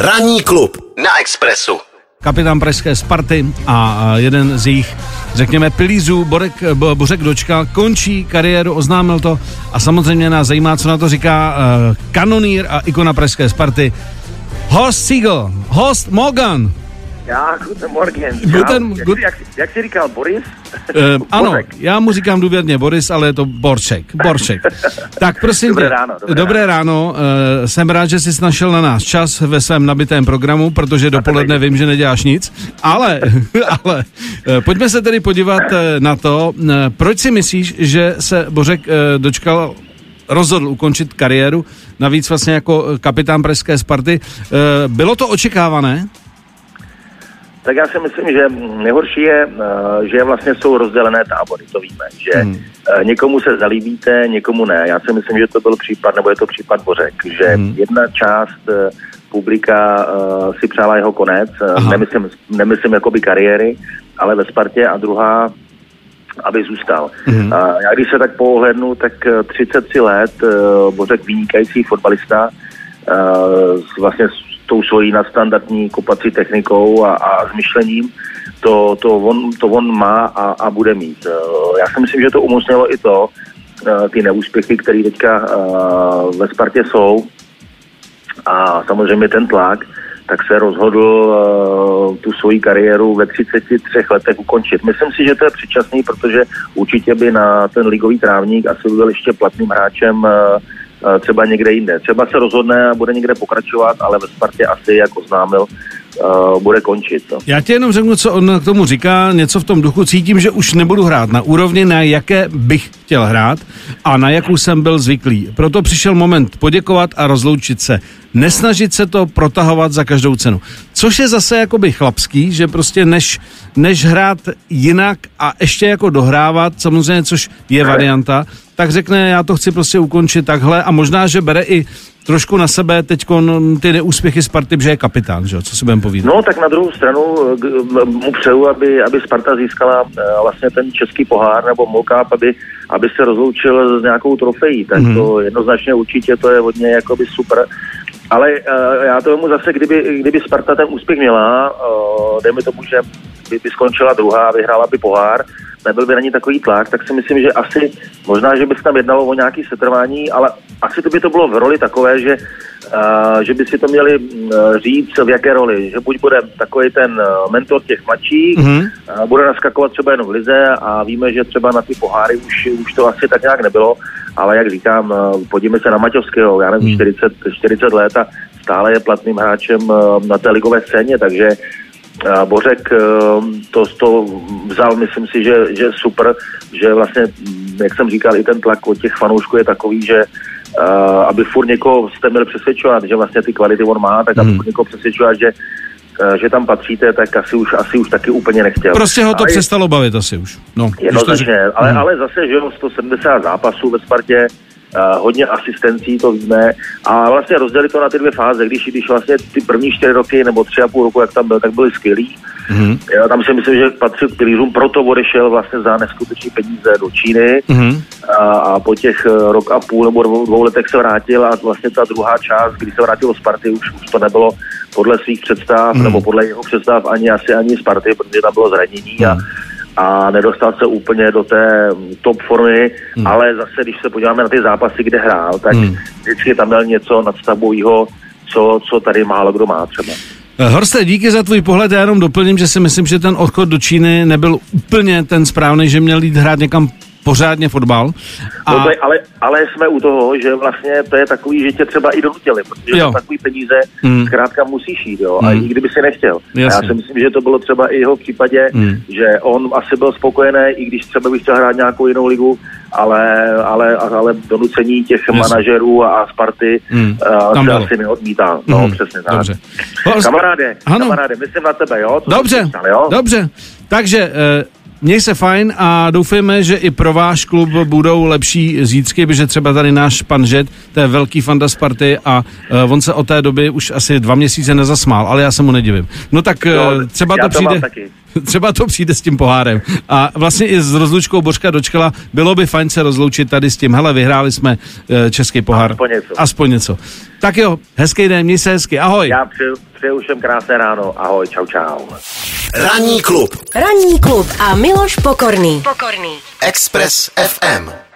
Ranní klub na Expressu. Kapitán pražské Sparty a jeden z jejich, řekněme, pilířů, Borek, Bo, Bořek Dočka, končí kariéru, oznámil to a samozřejmě nás zajímá, co na to říká uh, kanonýr a ikona pražské Sparty, Horst Siegel, Horst Morgan. Já, guten Morgen. Guten, jak, gut, jak, jak jsi říkal, Boris? uh, ano, já mu říkám důvěrně Boris, ale je to Borček. Borček. Tak prosím Dobré tě, ráno, dobré dobré ráno. Uh, jsem rád, že jsi našel na nás čas ve svém nabitém programu, protože dopoledne vím, že neděláš nic, ale, ale uh, pojďme se tedy podívat uh, na to, uh, proč si myslíš, že se Bořek uh, dočkal rozhodl ukončit kariéru, navíc vlastně jako kapitán pražské Sparty. Uh, bylo to očekávané? Tak já si myslím, že nejhorší je, eh, že vlastně jsou rozdělené tábory, to víme, že hmm. někomu se zalíbíte, někomu ne. Já si myslím, že to byl případ, nebo je to případ Bořek, že hmm. jedna část eh, publika si přála jeho konec, Aha. nemyslím, nemyslím jakoby kariéry, ale ve Spartě a druhá aby zůstal. Mm-hmm. A já když se tak pohlednu, tak 33 let, Bořek vynikající fotbalista, vlastně tou svojí nadstandardní kopací technikou a, a zmyšlením, to, to, on, to on má a, a bude mít. Eh, já si myslím, že to umožnilo i to, eh, ty neúspěchy, které teďka eh, ve Spartě jsou a samozřejmě ten tlak, tak se rozhodl tu svoji kariéru ve 33 letech ukončit. Myslím si, že to je předčasný, protože určitě by na ten ligový trávník asi byl ještě platným hráčem třeba někde jinde. Třeba se rozhodne a bude někde pokračovat, ale ve Spartě asi, jak oznámil, uh, bude končit. No. Já ti jenom řeknu, co on k tomu říká, něco v tom duchu. Cítím, že už nebudu hrát na úrovni, na jaké bych chtěl hrát a na jakou jsem byl zvyklý. Proto přišel moment poděkovat a rozloučit se. Nesnažit se to protahovat za každou cenu. Což je zase jakoby chlapský, že prostě než, než hrát jinak a ještě jako dohrávat, samozřejmě, což je varianta, tak řekne, já to chci prostě ukončit takhle a možná, že bere i trošku na sebe teď ty neúspěchy Sparty, že je kapitán, že? co si budeme povídat. No tak na druhou stranu mu přeju, aby, aby Sparta získala eh, vlastně ten český pohár nebo Mokáp, aby, aby se rozloučil s nějakou trofejí, tak mm-hmm. to jednoznačně určitě to je hodně jakoby super. Ale uh, já to mu zase, kdyby, kdyby Sparta ten úspěch měla, uh, dejme tomu, že by, by skončila druhá a vyhrála by pohár, nebyl by na ní takový tlak, tak si myslím, že asi možná, že by se tam jednalo o nějaký setrvání, ale asi to by to bylo v roli takové, že, uh, že by si to měli uh, říct v jaké roli, že buď bude takový ten uh, mentor těch mladších, mm-hmm. uh, bude naskakovat třeba jenom v lize a víme, že třeba na ty poháry už, už to asi tak nějak nebylo, ale jak říkám, uh, podívejme se na Maťovského, já nevím, mm. 40, 40 let a stále je platným hráčem uh, na té ligové scéně, takže Bořek to, to vzal, myslím si, že, že super, že vlastně, jak jsem říkal, i ten tlak od těch fanoušků je takový, že uh, aby furt někoho jste měli přesvědčovat, že vlastně ty kvality on má, tak aby hmm. furt někoho přesvědčovat, že že tam patříte, tak asi už, asi už taky úplně nechtěl. Prostě ho to ale přestalo bavit asi už. No, jednoznačně, ale, hmm. ale zase, že jo, 170 zápasů ve Spartě, Uh, hodně asistencí, to víme. A vlastně rozdělit to na ty dvě fáze. Když, když vlastně ty první čtyři roky nebo tři a půl roku, jak tam byl, tak byly skvělý. Mm-hmm. Já tam si myslím, že patřil k pilířům, proto odešel vlastně za neskutečné peníze do Číny mm-hmm. a, a po těch uh, rok a půl nebo dvou, dvou letech se vrátil a vlastně ta druhá část, když se vrátil do Sparty, už, už to nebylo podle svých představ mm-hmm. nebo podle jeho představ ani asi ani Sparty, protože tam bylo zranění mm-hmm. a mhm a nedostal se úplně do té top formy, hmm. ale zase, když se podíváme na ty zápasy, kde hrál, tak hmm. vždycky tam měl něco nadstavbového, co, co tady málo kdo má třeba. Horste, díky za tvůj pohled. Já jenom doplním, že si myslím, že ten odchod do Číny nebyl úplně ten správný, že měl jít hrát někam pořádně fotbal. A... No, ale, ale jsme u toho, že vlastně to je takový, že tě třeba i donutili, protože jo. takový peníze mm. zkrátka musíš jít, jo, mm. a i kdyby si nechtěl. Jasně. A já si myslím, že to bylo třeba i jeho případě, mm. že on asi byl spokojený, i když třeba by chtěl hrát nějakou jinou ligu, ale, ale, ale donucení těch Jasně. manažerů a Sparty mm. uh, se asi neodmítá. No, mm. přesně tak. Dobře. Kamaráde, ano. kamaráde, myslím na tebe, jo? To dobře, jo? dobře. Takže uh, Měj se fajn a doufejme, že i pro váš klub budou lepší zítřky, protože třeba tady náš pan Žet, to je velký fanda Sparty a uh, on se od té doby už asi dva měsíce nezasmál, ale já se mu nedivím. No tak uh, třeba to přijde... Třeba to přijde s tím pohárem. A vlastně i s rozlučkou Božka dočkala, bylo by fajn se rozloučit tady s tím. Hele, vyhráli jsme uh, český pohár. Aspoň něco. Aspoň něco. Tak jo, hezký den, měj se hezky, ahoj. Já přeju, přeju všem krásné ráno. Ahoj, čau, čau. Ranní klub Ranní klub a Miloš Pokorný. Pokorný. Express FM.